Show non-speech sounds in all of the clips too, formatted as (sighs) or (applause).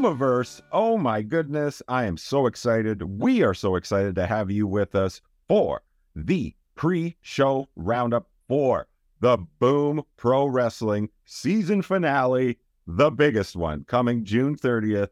Boomiverse. Oh my goodness. I am so excited. We are so excited to have you with us for the pre show roundup for the Boom Pro Wrestling season finale, the biggest one, coming June 30th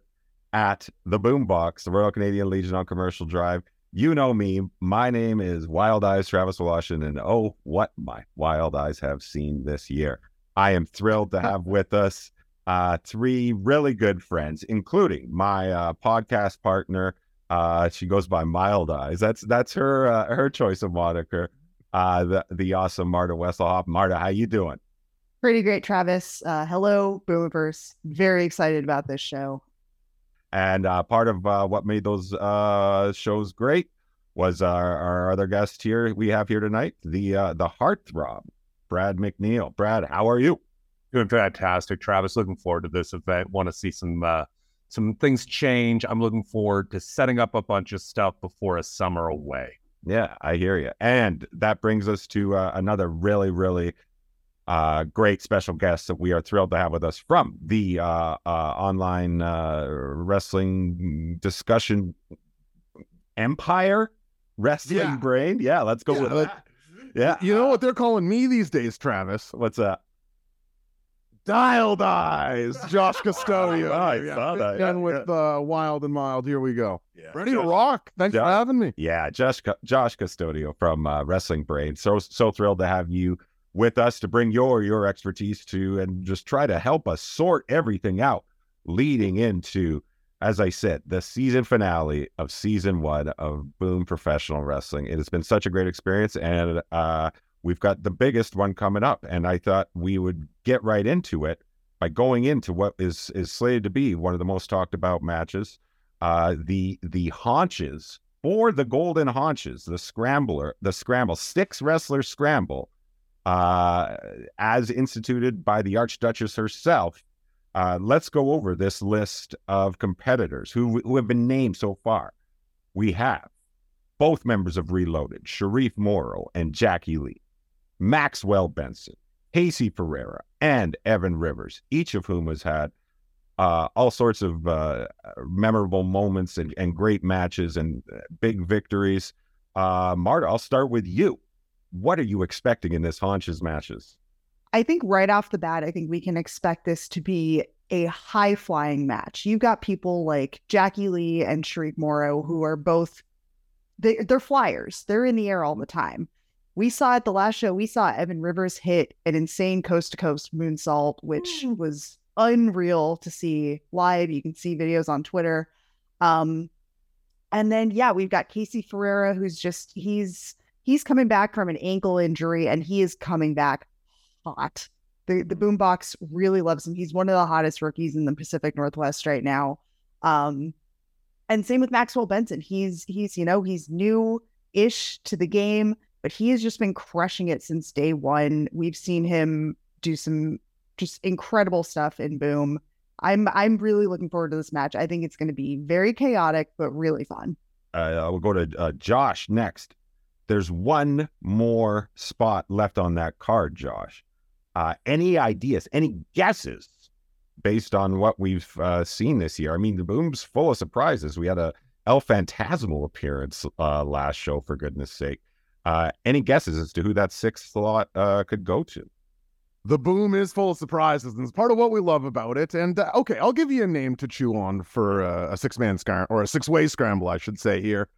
at the Boombox, the Royal Canadian Legion on Commercial Drive. You know me. My name is Wild Eyes Travis Woloshyn, and oh, what my wild eyes have seen this year. I am thrilled to have with us uh, three really good friends, including my uh, podcast partner. Uh, she goes by Mild Eyes. That's that's her uh, her choice of moniker. Uh, the the awesome Marta Wesselhoff. Marta, how you doing? Pretty great, Travis. Uh, hello, Boomiverse. Very excited about this show. And uh, part of uh, what made those uh, shows great was our, our other guest here we have here tonight, the uh, the heartthrob, Brad MacNeil. Brad, how are you? Doing fantastic, Travis. Looking forward to this event. Want to see some uh, some things change. I'm looking forward to setting up a bunch of stuff before a summer away. Yeah, I hear you. And that brings us to uh, another really, really uh, great special guest that we are thrilled to have with us from the uh, uh, online uh, wrestling discussion empire, wrestling Yeah. brain. Yeah, let's go Yeah, with like- that. Yeah, You know what they're calling me these days, Travis? what's that? Dialed Eyes, (laughs) Josh Custodio. Oh, I Yeah, saw that. Yeah, And with uh, Wild and Mild, here we go. Yeah. Ready to rock? Thanks Yeah. for having me. Yeah, Josh, Josh Custodio from uh, Wrestling Brain. So so thrilled to have you with us to bring your your expertise to and just try to help us sort everything out leading into, as I said, the season finale of season one of Boom Professional Wrestling. It has been such a great experience, and uh, we've got the biggest one coming up. And I thought we would get right into it by going into what is is slated to be one of the most talked about matches uh, the the haunches for the golden haunches, the scrambler, the scramble, six wrestler scramble, uh, as instituted by the Archduchess herself. Uh, let's go over this list of competitors who who have been named so far. We have both members of Reloaded, Sharif Morrow and Jackie Lee, Maxwell Benson, Casey Ferreira, and Evan Rivers, each of whom has had uh, all sorts of uh, memorable moments and, and great matches and uh, big victories. Uh, Marta, I'll start with you. What are you expecting in this Haunches matches? I think right off the bat, I think we can expect this to be a high flying match. You've got people like Jackie Lee and Sharif Morrow who are both they, they're flyers. They're in the air all the time. We saw at the last show, we saw Evan Rivers hit an insane coast to coast moonsault, which Mm. was unreal to see live. You can see videos on Twitter. Um, and then yeah, we've got Casey Ferreira, who's just he's he's coming back from an ankle injury, and he is coming back hot. The the boombox really loves him. He's one of the hottest rookies in the Pacific Northwest right now. Um, and same with Maxwell Benson. He's he's you know he's new ish to the game, but he has just been crushing it since day one. We've seen him do some just incredible stuff in Boom. I'm I'm really looking forward to this match. I think it's going to be very chaotic but really fun. Uh, we'll go to uh, Josh next. There's one more spot left on that card, Josh. Uh, any ideas, any guesses based on what we've uh, seen this year? I mean, the Boom's full of surprises. We had a El Phantasmal appearance uh, last show, for goodness sake. Uh, any guesses as to who that sixth slot uh, could go to? The boom is full of surprises, and it's part of what we love about it. And uh, okay, I'll give you a name to chew on for uh, a six man scram or a six way scramble, I should say here.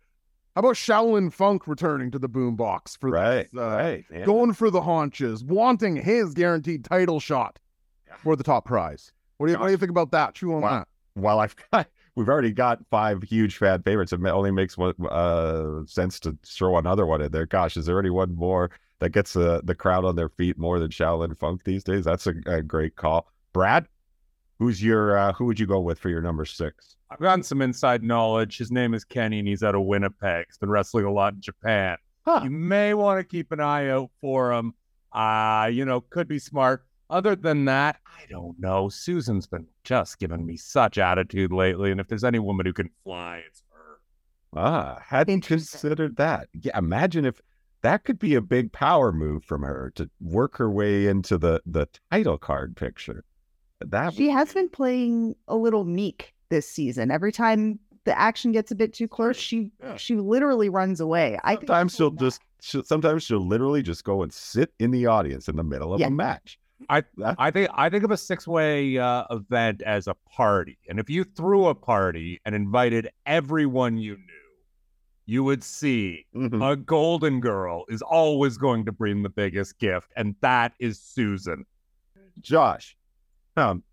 How about Shaolin Funk returning to the boom box for Right, this, uh, right. yeah. going for the haunches, wanting his guaranteed title shot for the top prize. What do you, what do you think about that? Chew on Wow. that. While I've (laughs) got, we've already got five huge fan favorites. It only makes one uh, sense to throw another one in there. Gosh, is there any one more that gets the the crowd on their feet more than Shaolin Funk these days? That's a, a great call. Brad, who's your uh, who would you go with for your number six? I've gotten some inside knowledge. His name is Kenny, and he's out of Winnipeg. He's been wrestling a lot in Japan. Huh. You may want to keep an eye out for him. Uh, you know, could be smart. Other than that, I don't know. Susan's been just giving me such attitude lately, and if there's any woman who can fly, it's her. Ah, hadn't Interesting. considered that. Yeah, imagine if that could be a big power move from her to work her way into the the title card picture. That She has been playing a little meek this season. Every time the action gets a bit too close, she Yeah. she literally runs away. I think Sometimes she'll pulled back. just she'll, sometimes she'll literally just go and sit in the audience in the middle of Yeah. a match. I- I think I think of a six way uh, event as a party, and if you threw a party and invited everyone you knew, you would see Mhm. a golden girl is always going to bring the biggest gift, and that is Susan. Josh, um,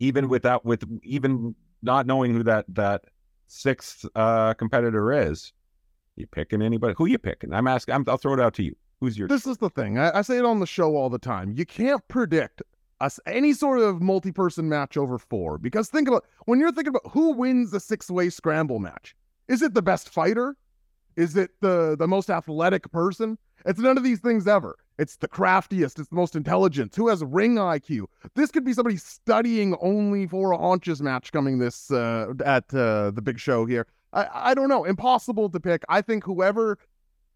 even without with even not knowing who that that sixth uh competitor is, you picking anybody? Who you picking? I'm asking. I'm, I'll throw it out to you. Who's your? This is the thing. I, I say it on the show all the time. You can't predict us any sort of multi-person match over four because think about when you're thinking about who wins the six-way scramble match. Is it the best fighter? Is it the the most athletic person? It's none of these things ever. It's the craftiest. It's the most intelligent. Who has ring IQ? This could be somebody studying only for a haunches match coming this uh, at uh, the big show here. I, I don't know. Impossible to pick. I think whoever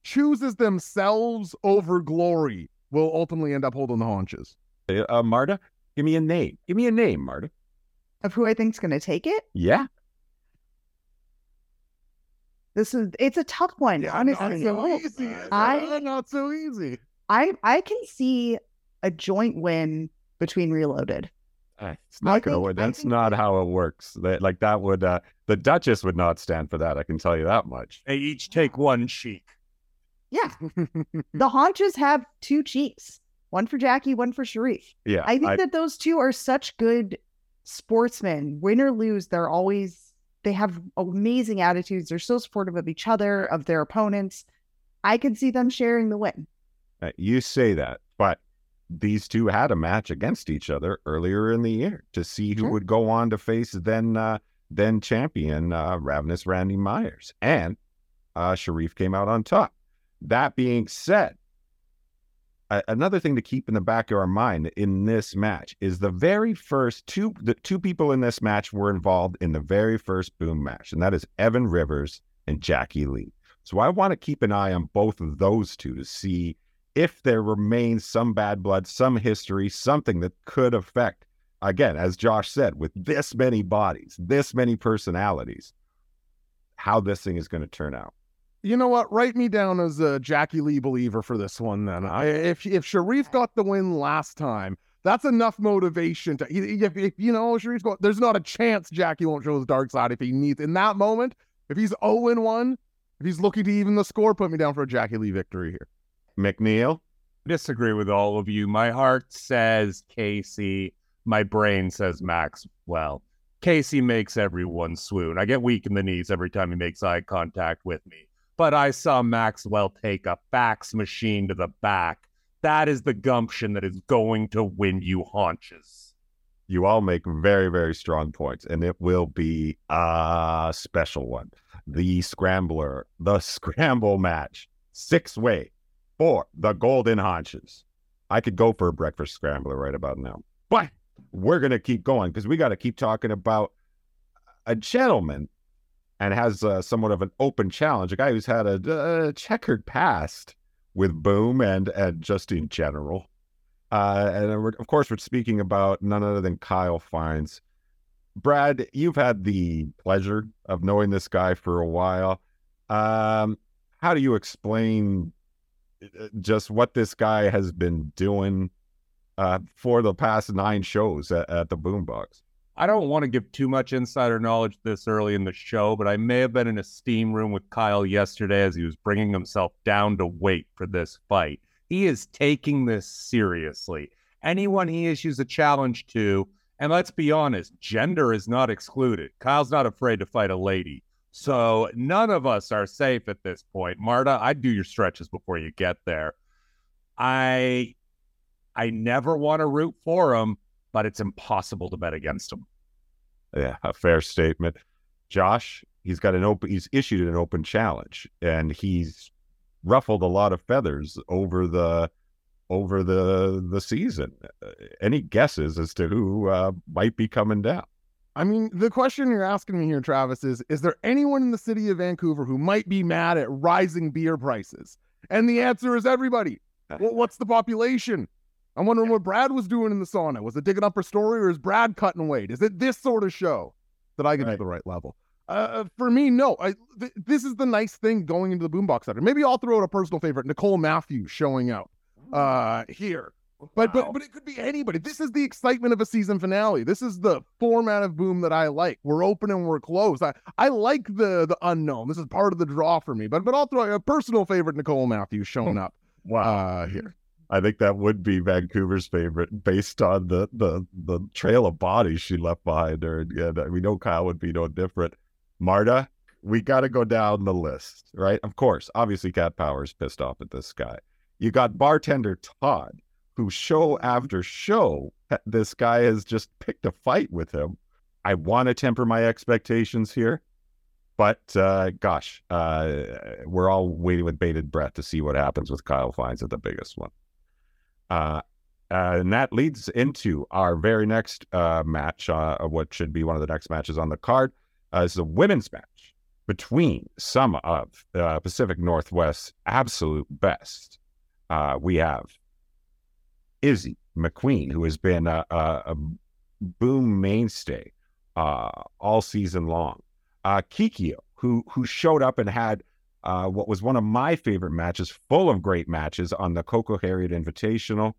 chooses themselves over glory will ultimately end up holding the haunches. Uh, Marta, give me a name. Give me a name, Marta. of who I think's going to take it. Yeah. This is it's a tough one, honestly. not so easy. I- (laughs) not so easy. I I can see a joint win between Reloaded. Uh, It's not gonna think- work. That's think not how it works. That like that would uh the Duchess would not stand for that. I can tell you that much. They each take one cheek. Yeah, (laughs) the haunches have two cheeks, one for Jackie, one for Sharif. Yeah. I think that those two are such good sportsmen. Win or lose, they're always they have amazing attitudes. They're so supportive of each other, of their opponents. I could see them sharing the win. Uh, you say that, but these two had a match against each other earlier in the year to see who Sure. would go on to face then uh, then champion uh, Ravenous Randy Myers, and uh, Sharif came out on top. That being said, a- another thing to keep in the back of our mind in this match is the very first two the two people in this match were involved in the very first boom match, and that is Evan Rivers and Jackie Lee. So I want to keep an eye on both of those two to see if there remains some bad blood, some history, something that could affect, again, as Josh said, with this many bodies, this many personalities, how this thing is going to turn out. You know what? Write me down as a Jackie Lee believer for this one. Then, I, if if Sharif got the win last time, that's enough motivation to. If, if you know Sharif's going, there's not a chance Jackie won't show his dark side if he needs in that moment. If he's zero and one, if he's looking to even the score, put me down for a Jackie Lee victory here. MacNeil, disagree with all of you. My heart says Casey. My brain says Maxwell. Casey makes everyone swoon. I get weak in the knees every time he makes eye contact with me. But I saw Maxwell take a fax machine to the back. That is the gumption that is going to win you haunches. you all make very, very strong points, and it will be a special one. The Scrambler, the (laughs) Scramble match, six way for the Golden Haunches. I could go for a breakfast scrambler right about now, but we're going to keep going because we got to keep talking about a gentleman and has uh, somewhat of an open challenge, a guy who's had a, uh checkered past with Boom and, and just in general. Uh, and of course, we're speaking about none other than Kyle Fines. Brad, you've had the pleasure of knowing this guy for a while. Um, how do you explain uh, just what this guy has been doing uh, for the past nine shows at, at the Boombox? I don't want to give too much insider knowledge this early in the show, but I may have been in a steam room with Kyle yesterday as he was bringing himself down to weight for this fight. He is taking this seriously. Anyone he issues a challenge to, and let's be honest, gender is not excluded. Kyle's not afraid to fight a lady. So none of us are safe at this point. Marta, I'd do your stretches before you get there. I I never want to root for him, but it's impossible to bet against him. Yeah, a fair statement. Josh, he's got an open. He's issued an open challenge, and he's ruffled a lot of feathers over the over the the season. Uh, Any guesses as to who uh, might be coming down? I mean, the question you're asking me here, Travis, is Is there anyone in the city of Vancouver who might be mad at rising beer prices? And the answer is everybody. Well, what's the population? I'm wondering what Brad was doing in the sauna. Was it digging up her story or is Brad cutting weight? Is it this sort of show? that I get Right. to the right level. Uh, for me, no. I th- this is the nice thing going into the boombox center. Maybe I'll throw out a personal favorite: Nicole Matthews showing out uh, here. But Wow. but but it could be anybody. This is the excitement of a season finale. This is the format of Boom that I like. We're open and we're closed. I, I like the the unknown. This is part of the draw for me. But but I'll throw a personal favorite Nicole Matthews showing up Wow. uh, here. I think that would be Vancouver's favorite based on the the the trail of bodies she left behind her. And, and we know Kyle would be no different. Marta, we got to go down the list, right? Of course, obviously, Cat Power's pissed off at this guy. You got bartender Todd, who show after show, this guy has just picked a fight with him. I want to temper my expectations here, but uh, gosh, uh, we're all waiting with bated breath to see what happens with Kyle Fines at the biggest one. Uh, and that leads into our very next uh, match, uh, what should be one of the next matches on the card. Uh, is a women's match between some of uh, Pacific Northwest's absolute best. Uh, we have Izzy McQueen, who has been a, a, boom mainstay uh, all season long. Kikio, who who showed up and had uh, what was one of my favorite matches, full of great matches on the Coco Harriet Invitational.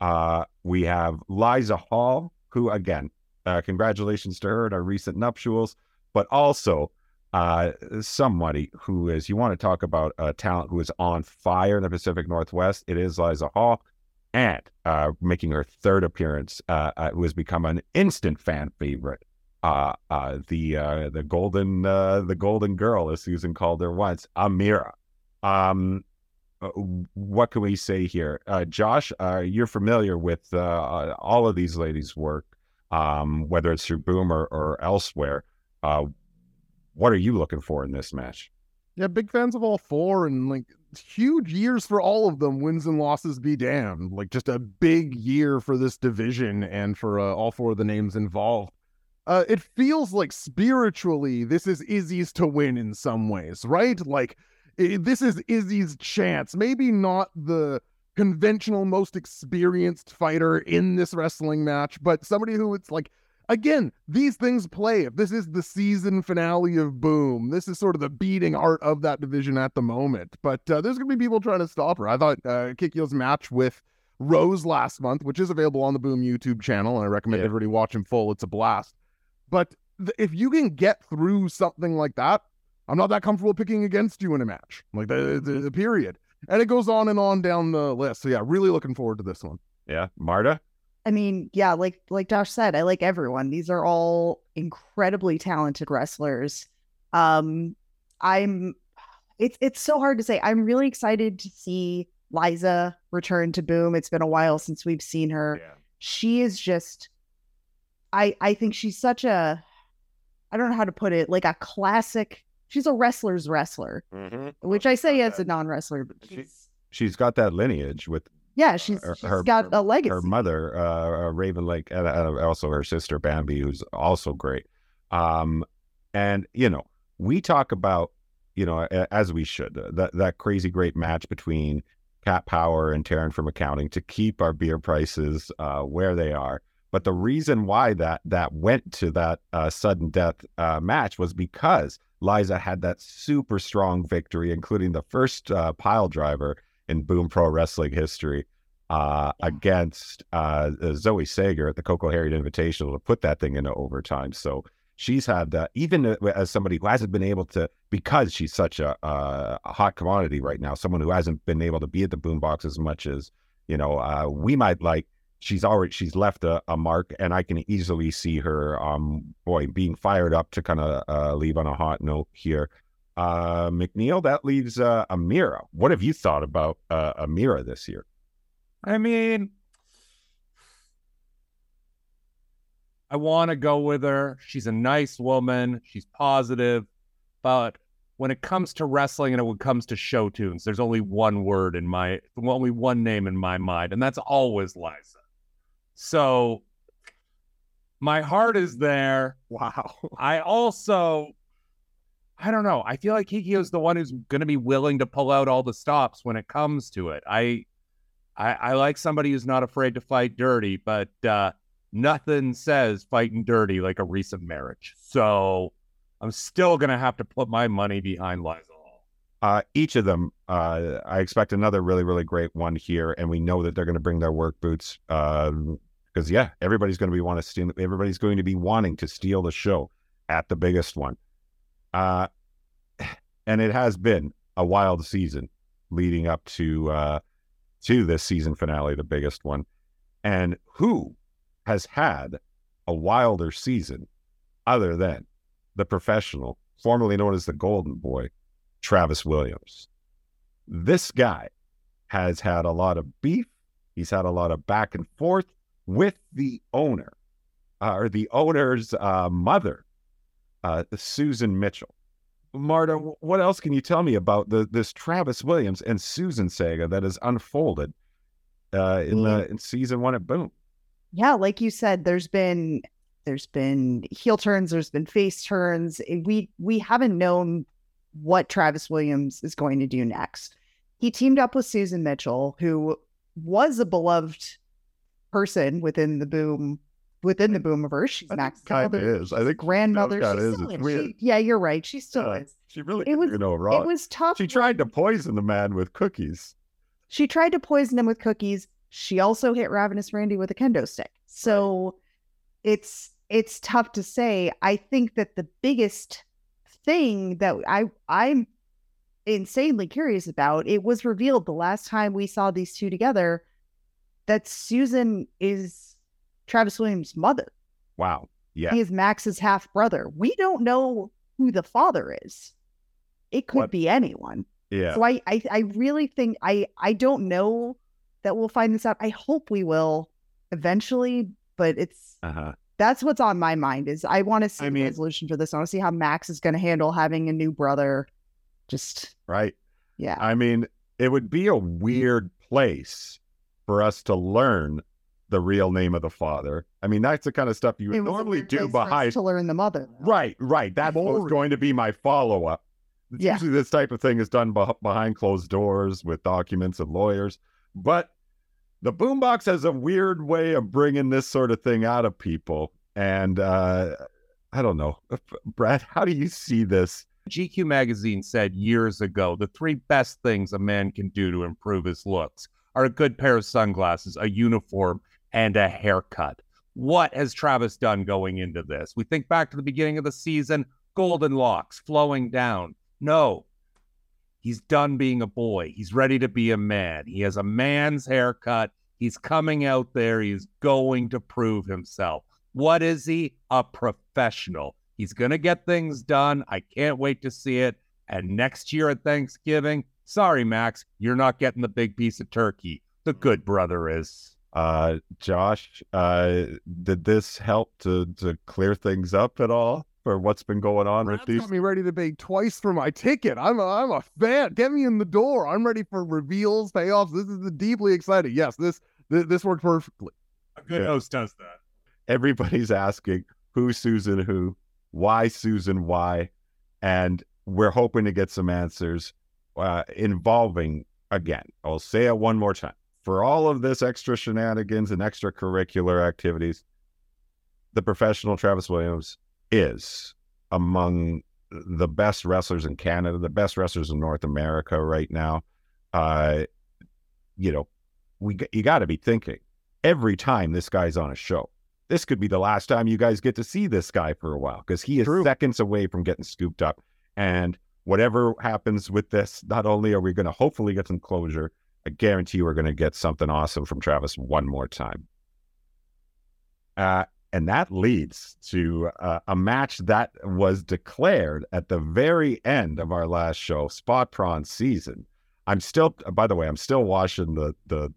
Uh, we have Liza Hall, who again, uh, congratulations to her at our recent nuptials, but also uh, somebody who is, you want to talk about a talent who is on fire in the Pacific Northwest. It is Liza Hall. And uh, making her third appearance, who has become an instant fan favorite. Uh, uh, the uh, the golden uh, the golden girl, as Susan called her once, Amira. Um, uh, what can we say here, uh, Josh? You're familiar with all of these ladies' work, um, whether it's through Boom or, or elsewhere. What are you looking for in this match? Yeah, big fans of all four, and like huge years for all of them. Wins and losses be damned. Like just a big year for this division and for all four of the names involved. Uh, it feels like spiritually, this is Izzy's to win in some ways, right? Like i this is Izzy's chance. Maybe not the conventional, most experienced fighter in this wrestling match, but somebody who it's like again, these things play. If this is the season finale of Boom, this is sort of the beating art of that division at the moment. But uh, there's going to be people trying to stop her. I thought uh, Kikyo's match with Rose last month, which is available on the Boom YouTube channel, and I recommend Yeah. everybody watch in full. It's a blast. But th- if you can get through something like that, I'm not that comfortable picking against you in a match, like the, the, the period. And it goes on and on down the list. So yeah, really looking forward to this one. Yeah, Marta. I mean, yeah, like like Josh said, I like everyone. These are all incredibly talented wrestlers. Um, I'm it's it's so hard to say. I'm really excited to see Liza return to Boom. It's been a while since we've seen her. She is just I I think she's such a I don't know how to put it, like a classic she's a wrestler's wrestler, which I say as a non-wrestler, but She- she's, She's got that lineage with yeah, she's, her- she's her- got a legacy. her mother, uh, uh, Raven Lake, and uh, also her sister Bambi, who's also great. Um, and you know, we talk about, you know, as we should, that that crazy great match between Cat Power and Taryn from accounting to keep our beer prices uh, where they are. But the reason why that that went to that uh, sudden death uh, match was because Liza had that super strong victory, including the first uh, pile driver in Boom Pro Wrestling history uh, against uh, Zoe Sager at the Coco Harriet Invitational to put that thing into overtime. So she's had that, even uh, as somebody who hasn't been able to, because she's such a, a, hot commodity right now, someone who hasn't been able to be at the boombox as much as, you know, uh, we might like. She's already she's left a, a mark, and I can easily see her, um, boy, being fired up to kind of uh, leave on a hot note here. Uh, MacNeil, that leaves uh, Amira. What have you thought about uh, Amira this year? I mean, I want to go with her. She's a nice woman. She's positive. But when it comes to wrestling and when it comes to show tunes, there's only one word in my, only one name in my mind, and that's always Liza. So my heart is there. Wow. (laughs) I also, I don't know. I feel like Kikio's the one who's going to be willing to pull out all the stops when it comes to it. I, I, I like somebody who's not afraid to fight dirty, but uh, nothing says fighting dirty like a recent marriage. So I'm still gonna have to put my money behind Liza Uh, each of them, uh, I expect another really, really great one here, and we know that they're going to bring their work boots. Because yeah, everybody's going to be want to steal. Everybody's going to be wanting to steal the show at the biggest one. Uh, (sighs) and it has been a wild season leading up to uh, to this season finale, the biggest one. And who has had a wilder season other than the professional, formerly known as the Golden Boy, Travis Williams? This guy has had a lot of beef. He's had a lot of back and forth with the owner, uh, or the owner's uh, mother, uh, Susan Mitchell. Marta, what else can you tell me about the this Travis Williams and Susan saga that has unfolded uh, in the in season one at Boom? Yeah, like you said, there's been there's been heel turns, there's been face turns. We we haven't known what Travis Williams is going to do next. He teamed up with Susan Mitchell, who was a beloved person within the Boom within the Boomiverse. She's Max's kind of is. I think grandmother. Kind She is. still is. She- yeah, you're right. She still Yeah, is. She really It was- you know wrong. It was tough. she tried to poison the man with cookies. She tried to poison him with cookies. She also hit Ravenous Randy with a kendo stick. So it's it's tough to say. I think that the biggest thing that I I'm insanely curious about, it was revealed the last time we saw these two together that Susan is Travis Williams' mother. Wow. Yeah. He is Max's half brother. We don't know who the father is. It could What- be anyone. Yeah. So I, I I really think I I don't know that we'll find this out. I hope we will eventually, but it's Uh huh. that's what's on my mind is I want to see I mean- resolution for this. I want to see how Max is going to handle having a new brother. Just Right. yeah. I mean, it would be a weird place for us to learn the real name of the father. I mean, that's the kind of stuff you It would normally do place for us behind. to learn the mother. though. Right, right. That was going to be my follow up. Yeah. Usually, this type of thing is done beh behind closed doors with documents and lawyers. But the boombox has a weird way of bringing this sort of thing out of people. And uh, I don't know, Brad, how do you see this? GQ magazine said years ago the three best things a man can do to improve his looks are a good pair of sunglasses, a uniform, and a haircut. What has Travis done going into this? We think back to the beginning of the season, golden locks flowing down. No, he's done being a boy. He's ready to be a man. He has a man's haircut. He's coming out there. He's going to prove himself. What is he? A professional. He's going to get things done. I can't wait to see it. And next year at Thanksgiving, sorry, Max, you're not getting the big piece of turkey. The good brother is. Uh, Josh, uh, did this help to, to clear things up at all for what's been going on with these? got me ready to pay twice for my ticket. I'm a, I'm a fan. Get me in the door. I'm ready for reveals, payoffs. This is deeply exciting. Yes, this this, this worked perfectly. A good Yeah. host does that. everybody's asking who Susan who, why Susan why, and we're hoping to get some answers uh, involving again. I'll say it one more time. For all of this extra shenanigans and extracurricular activities, the professional Travis Williams is among the best wrestlers in Canada, the best wrestlers in North America right now. Uh, you know, we you got to be thinking every time this guy's on a show this could be the last time you guys get to see this guy for a while because he is True. seconds away from getting scooped up. And whatever happens with this, not only are we going to hopefully get some closure, I guarantee we're going to get something awesome from Travis one more time. Uh, and that leads to uh, a match that was declared at the very end of our last show, Spot Prawn season. I'm still, by the way, I'm still washing the the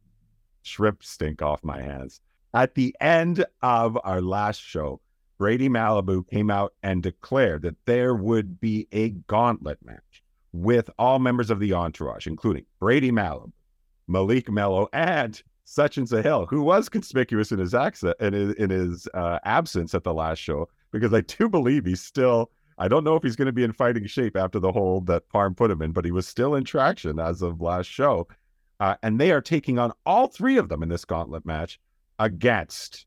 shrimp stink off my hands. At the end of our last show, Brady Malibu came out and declared that there would be a gauntlet match with all members of the entourage, including Brady Malibu, Malik Mello, and Sachin Sahel, who was conspicuous in his accent in in his uh, absence at the last show, because I do believe he's still. I don't know if he's going to be in fighting shape after the hold that Parm put him in, but he was still in traction as of last show. Uh, and they are taking on all three of them in this gauntlet match against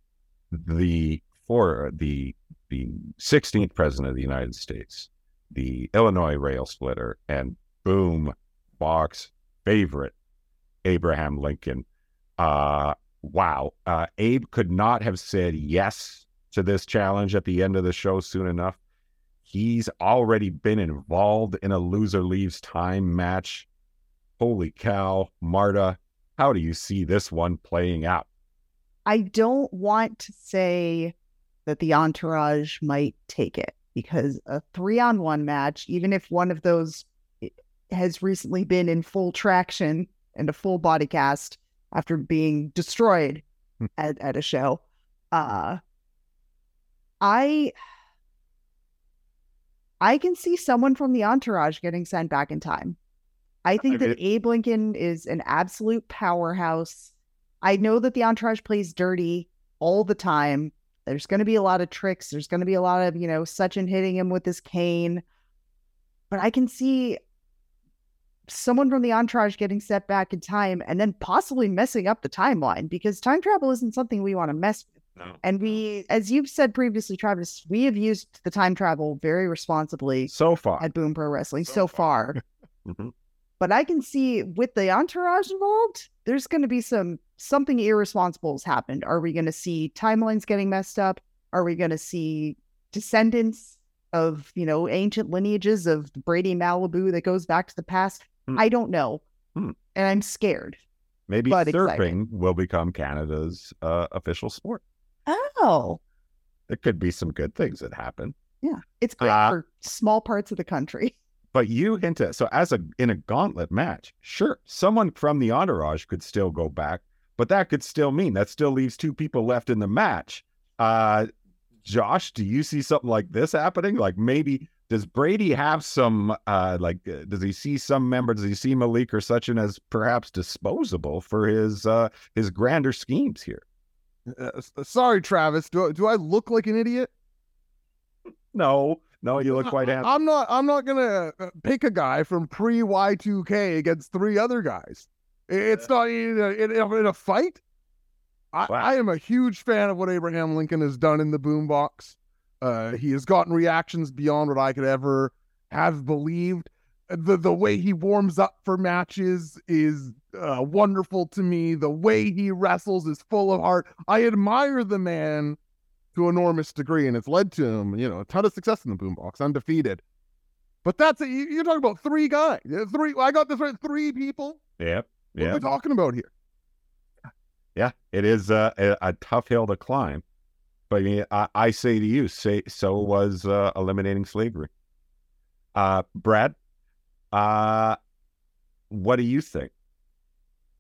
the for the the 16th president of the United States, the Illinois rail splitter, and boom, box favorite Abraham Lincoln. Uh, wow, uh, Abe could not have said yes to this challenge at the end of the show soon enough. He's already been involved in a loser leaves time match. Holy cow, Marta, how do you see this one playing out? I don't want to say that the entourage might take it because a three on one match, even if one of those eh, has recently been in full traction and a full body cast after being destroyed Hmm. at, at a show, uh, I I can see someone from the entourage getting sent back in time. I think that Abe Lincoln is an absolute powerhouse. I know that the entourage plays dirty all the time. There's going to be a lot of tricks. There's going to be a lot of, you know, Sachin hitting him with his cane. But I can see someone from the entourage getting set back in time and then possibly messing up the timeline because time travel isn't something we want to mess with. No. And we, as you've said previously, Travis, we have used the time travel very responsibly So far. at Boom Pro Wrestling So so, far. far. (laughs) Mhm. But I can see with the entourage involved, there's going to be some something irresponsible has happened. Are we going to see timelines getting messed up? Are we going to see descendants of you know ancient lineages of Brady Malibu that goes back to the past? Hmm. I don't know, Hmm. and I'm scared. Maybe surfing exciting. will become Canada's uh, official sport. Oh, There could be some good things that happen. yeah, it's great Uh, for small parts of the country. But you hint at so as a in a gauntlet match, sure, someone from the entourage could still go back, but that could still mean that still leaves two people left in the match. Uh Josh, do you see something like this happening? Like maybe does Brady have some uh like uh, does he see some member does he see Malik or Sachin as perhaps disposable for his uh his grander schemes here? Uh, sorry, Travis. Do do I look like an idiot? (laughs) No, no, you look quite handsome. I'm not. I'm not gonna uh, pick a guy from pre Y2K against three other guys. It's not in a, in a, in a fight. I, Wow. I am a huge fan of what Abraham Lincoln has done in the boombox. Uh, he has gotten reactions beyond what I could ever have believed. The the way he warms up for matches is uh, wonderful to me. The way he wrestles is full of heart. I admire the man to an enormous degree, and it's led to him, you know, a ton of success in the boombox, undefeated. But that's it. You- You're talking about three guys. Three. I got this right. Three people. Yep. What are Yeah. we talking about here? Yeah, it is uh, a, a tough hill to climb. But I, mean, I, I say to you, say so was uh, eliminating slavery. Uh, Brad, uh, what do you think?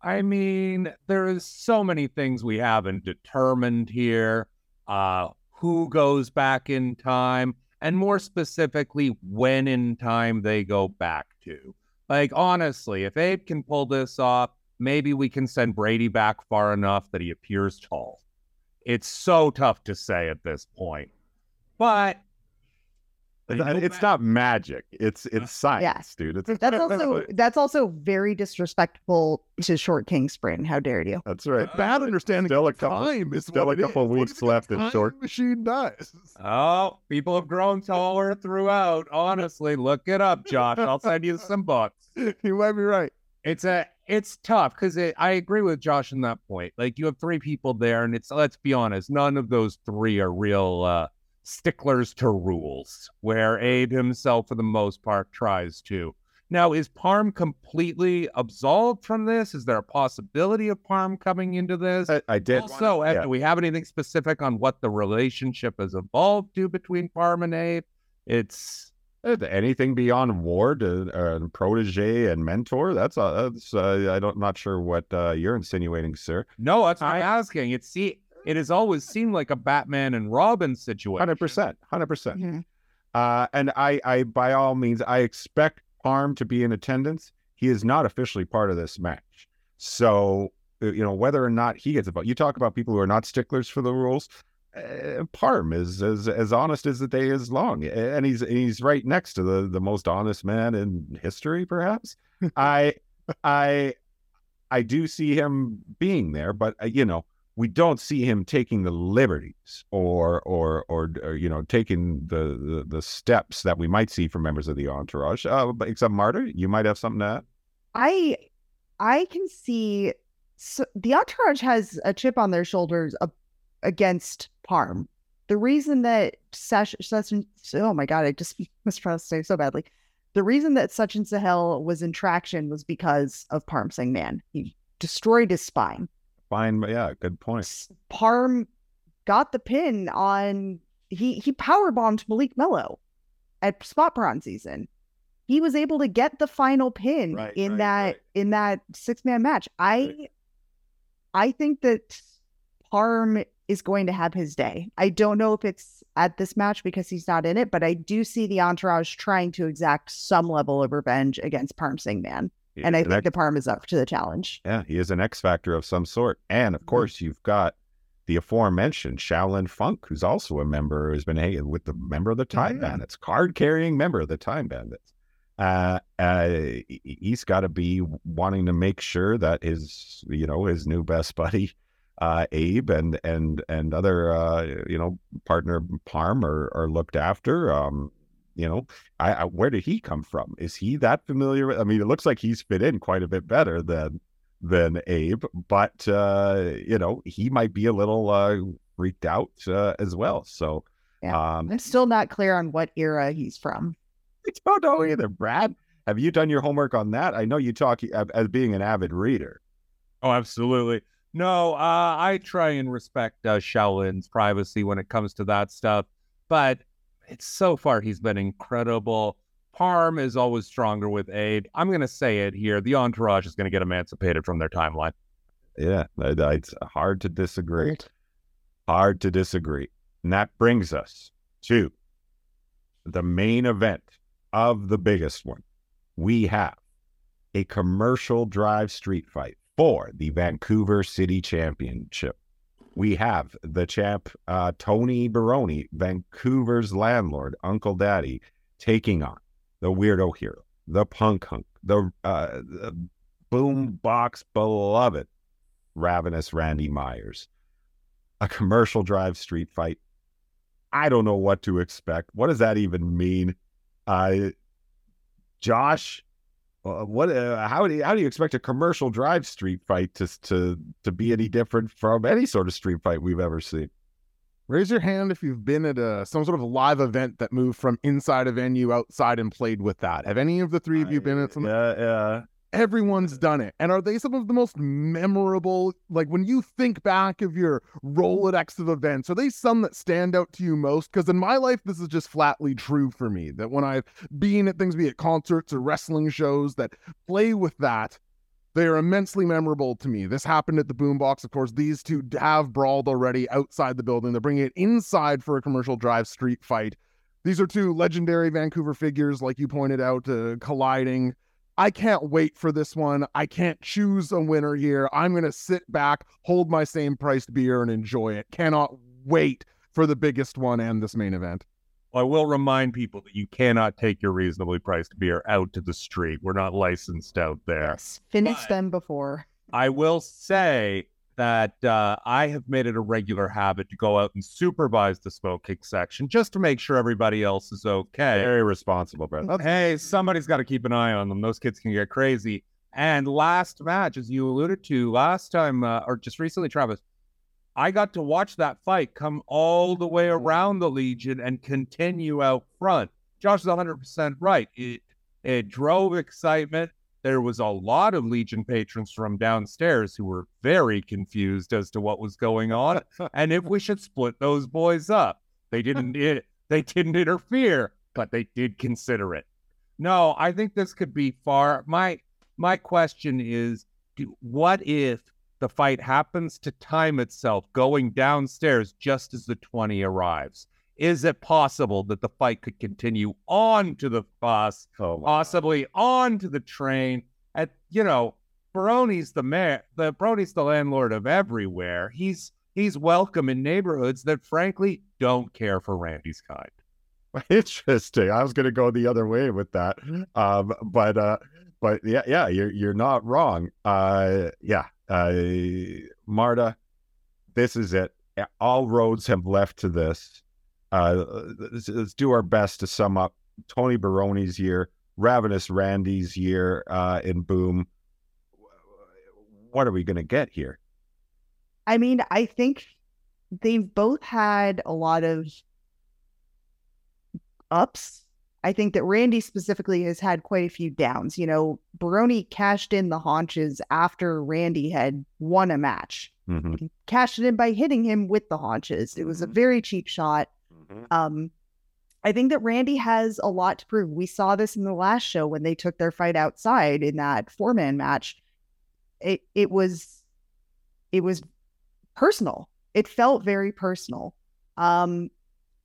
I mean, there's so many things we haven't determined here. Uh, who goes back in time, and more specifically, when in time they go back to. Like, honestly, if Abe can pull this off, maybe we can send Brady back far enough that he appears tall. It's so tough to say at this point. But It's back- not magic. It's it's science, Yeah. dude. It's That's (laughs) also that's also very disrespectful to Short King Spring. How dare you? that's right. Bad understanding Still a couple- time is still what a couple is. Weeks do you think a left in time short- Machine does. Oh, people have grown taller throughout. Honestly, look it up, Josh. I'll send you some books. (laughs) you might be right. It's a it's tough because it, I agree with Josh on that point. Like you have three people there, and it's let's be honest, none of those three are real uh, sticklers to rules. Where Abe himself, for the most part, tries to. Now, is Parm completely absolved from this? Is there a possibility of Parm coming into this? I, I did. Also, uh, yeah. do we have anything specific on what the relationship has evolved to between Parm and Abe? It's Uh, anything beyond ward, uh, uh, protege, and mentor. That's uh, that's. Uh, I don't. Not sure what uh, you're insinuating, sir. no, that's what I'm asking. It's see, it has always seemed like a Batman and Robin situation. Hundred percent. Hundred percent. Mhm. Uh, and I, I, by all means, I expect Parm to be in attendance. He is not officially part of this match, so uh, you know whether or not he gets about. You talk about people who are not sticklers for the rules. Uh, Parm is as as honest as the day is long, and he's he's right next to the the most honest man in history, perhaps. (laughs) I, I, I do see him being there, but uh, you know we don't see him taking the liberties or or or, or you know taking the, the, the steps that we might see from members of the entourage. Uh, except Marta, you might have something to add. I I can see so the entourage has a chip on their shoulders uh, against Parm. The reason that Sash, Sachin, oh my god, I just (laughs) mispronounced name so badly. The reason that Sachin Sahel was in traction was because of Parm Singh Man. He destroyed his spine. Fine, but yeah, good point. Parm got the pin on he he power bombed Malik Mello at spot prawn season. He was able to get the final pin Right, in right, that right. in that six man match. I I think that Parm is going to have his day. I don't know if it's at this match because he's not in it, but I do see the entourage trying to exact some level of revenge against Parm Singh Man. He And I think X- the Parm is up to the challenge. yeah, he is an X factor of some sort. And of course, you've got the aforementioned Shaolin Funk, who's also a member, who's been hanging with the member of the Time Mhm. Bandits, card carrying member of the Time Bandits. Uh, uh, he- he's got to be wanting to make sure that his, you know, his new best (laughs) buddy, uh, Abe and and and other, uh, you know, partner Parm are, are looked after. Um, you know, I, I where did he come from? Is he that familiar? with I mean, it looks like he's fit in quite a bit better than than Abe, but uh, you know, he might be a little uh, freaked out uh, as well. So, Yeah. um, I'm still not clear on what era he's from. I don't know either. Brad, have you done your homework on that? I know you talk as, as being an avid reader. Oh, absolutely. No, uh, I try and respect uh, Shaolin's privacy when it comes to that stuff, but it's so far he's been incredible. Parm is always stronger with Abe. I'm going to say it here. The entourage is going to get emancipated from their timeline. Yeah, it's hard to disagree. Hard to disagree. And that brings us to the main event of the biggest one. We have a commercial drive street fight for the Vancouver City Championship. We have the champ, uh, Tony Baroni, Vancouver's landlord, Uncle Daddy, taking on the weirdo hero, the punk hunk, the, uh, the boom box beloved, ravenous Randy Myers. A commercial drive street fight. I don't know what to expect. What does that even mean? Uh, Josh, uh, what? Uh, how do you, how do you expect a commercial drive street fight to to to be any different from any sort of street fight we've ever seen? Raise your hand if you've been at a some sort of live event that moved from inside a venue outside and played with that. Have any of the three of you been at some? Yeah, yeah. Everyone's done it. And are they some of the most memorable? Like when you think back of your Rolodex of events, are they some that stand out to you most? Because in my life, this is just flatly true for me that when I've been at things, be it concerts or wrestling shows that play with that, they are immensely memorable to me. This happened at the Boombox. Of course, these two have brawled already outside the building. They're bringing it inside for a commercial drive street fight. These are two legendary Vancouver figures, like you pointed out, uh, colliding. I can't wait for this one. I can't choose a winner here. I'm going to sit back, hold my same priced beer, and enjoy it. Cannot wait for the biggest one and this main event. I will remind people that you cannot take your reasonably priced beer out to the street. We're not licensed out there. Yes. Finished But- them before. I will say that uh, I have made it a regular habit to go out and supervise the smoke kick section just to make sure everybody else is okay. Very responsible. That's- Hey, somebody's got to keep an eye on them. Those kids can get crazy. And last match, as you alluded to last time, uh, or just recently, Travis, I got to watch that fight come all the way around the Legion and continue out front. Josh is 100% right. It, it drove excitement. There was a lot of Legion patrons from downstairs who were very confused as to what was going on (laughs) and if we should split those boys up. They didn't (laughs) it, they didn't interfere, but they did consider it. No, I think this could be far my my question is do, what if the fight happens to time itself going downstairs just as the 20 arrives? Is it possible that the fight could continue on to the bus, Oh, possibly on to the train? At you know, Baroni's the mayor, the Baroni's the landlord of everywhere. He's he's welcome in neighborhoods that frankly don't care for Randy's kind. (laughs) Interesting. I was going to go the other way with that, um, but uh, but yeah, yeah, you're you're not wrong. Uh, yeah, uh, Marta, this is it. All roads have left to this. Uh, let's, let's do our best to sum up Tony Baroni's year, Ravenous Randy's year uh, in Boom. What are we going to get here? I mean, I think they've both had a lot of ups. I think that Randy specifically has had quite a few downs. You know, Baroni cashed in the haunches after Randy had won a match. Mm-hmm. Cashed it in by hitting him with the haunches. It was a very cheap shot. Mm-hmm. Um, I think that Randy has a lot to prove. We saw this in the last show when they took their fight outside in that four man match. It it was it was personal. It felt very personal. Um,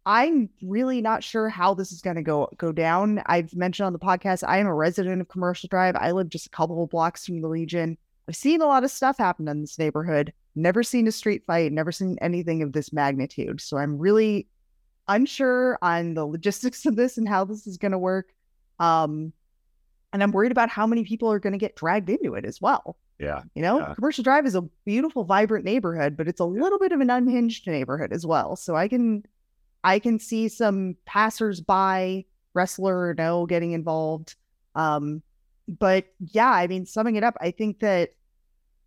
I'm really not sure how this is going to go go down. I've mentioned on the podcast I am a resident of Commercial Drive. I live just a couple of blocks from the Legion. I've seen a lot of stuff happen in this neighborhood. Never seen a street fight. Never seen anything of this magnitude. So I'm really unsure on the logistics of this and how this is going to work. Um, and I'm worried about how many people are going to get dragged into it as well. Yeah. You know, Yeah. Commercial Drive is a beautiful, vibrant neighborhood, but it's a little bit of an unhinged neighborhood as well. So I can, I can see some passersby, wrestler or no, getting involved. Um, but yeah, I mean, summing it up, I think that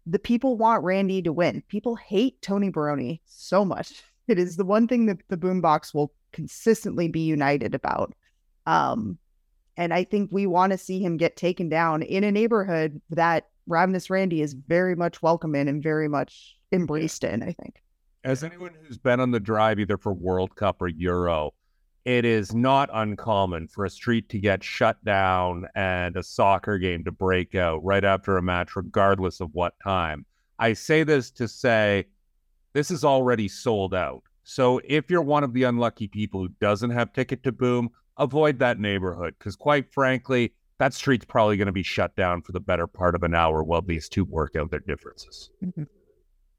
the people want Randy to win. People hate Tony Baroni so much. It is the one thing that the Boombox will consistently be united about. Um, and I think we want to see him get taken down in a neighborhood that Ravenous Randy is very much welcome in and very much embraced in, I think. As anyone who's been on the drive either for World Cup or Euro, it is not uncommon for a street to get shut down and a soccer game to break out right after a match, regardless of what time. I say this to say this is already sold out. So if you're one of the unlucky people who doesn't have ticket to Boom, avoid that neighborhood because, quite frankly, that street's probably going to be shut down for the better part of an hour while these two work out their differences. Mm-hmm.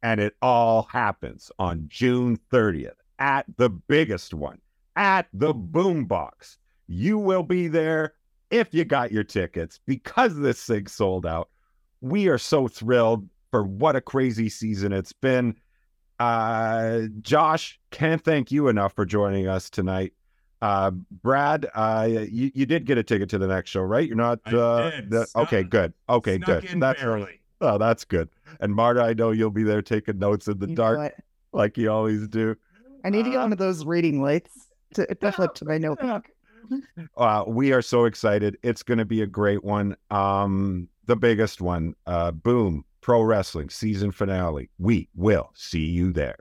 And it all happens on June 30th at the biggest one, at the Boombox. You will be there if you got your tickets because this thing sold out. We are so thrilled for what a crazy season it's been. Uh, Josh, can't thank you enough for joining us tonight. Uh, Brad, uh, you, you did get a ticket to the next show, right? You're not. I Uh, did. the- okay, good. Okay, Snuck good. That's barely. oh, that's good. And Marta, I know you'll be there taking notes in the You dark like you always do. I need to get Uh, one of those reading lights to, (laughs) to flip to my notebook. Uh, we are so excited. It's going to be a great one. Um, the biggest one. Uh, boom. Pro wrestling season finale. We will see you there.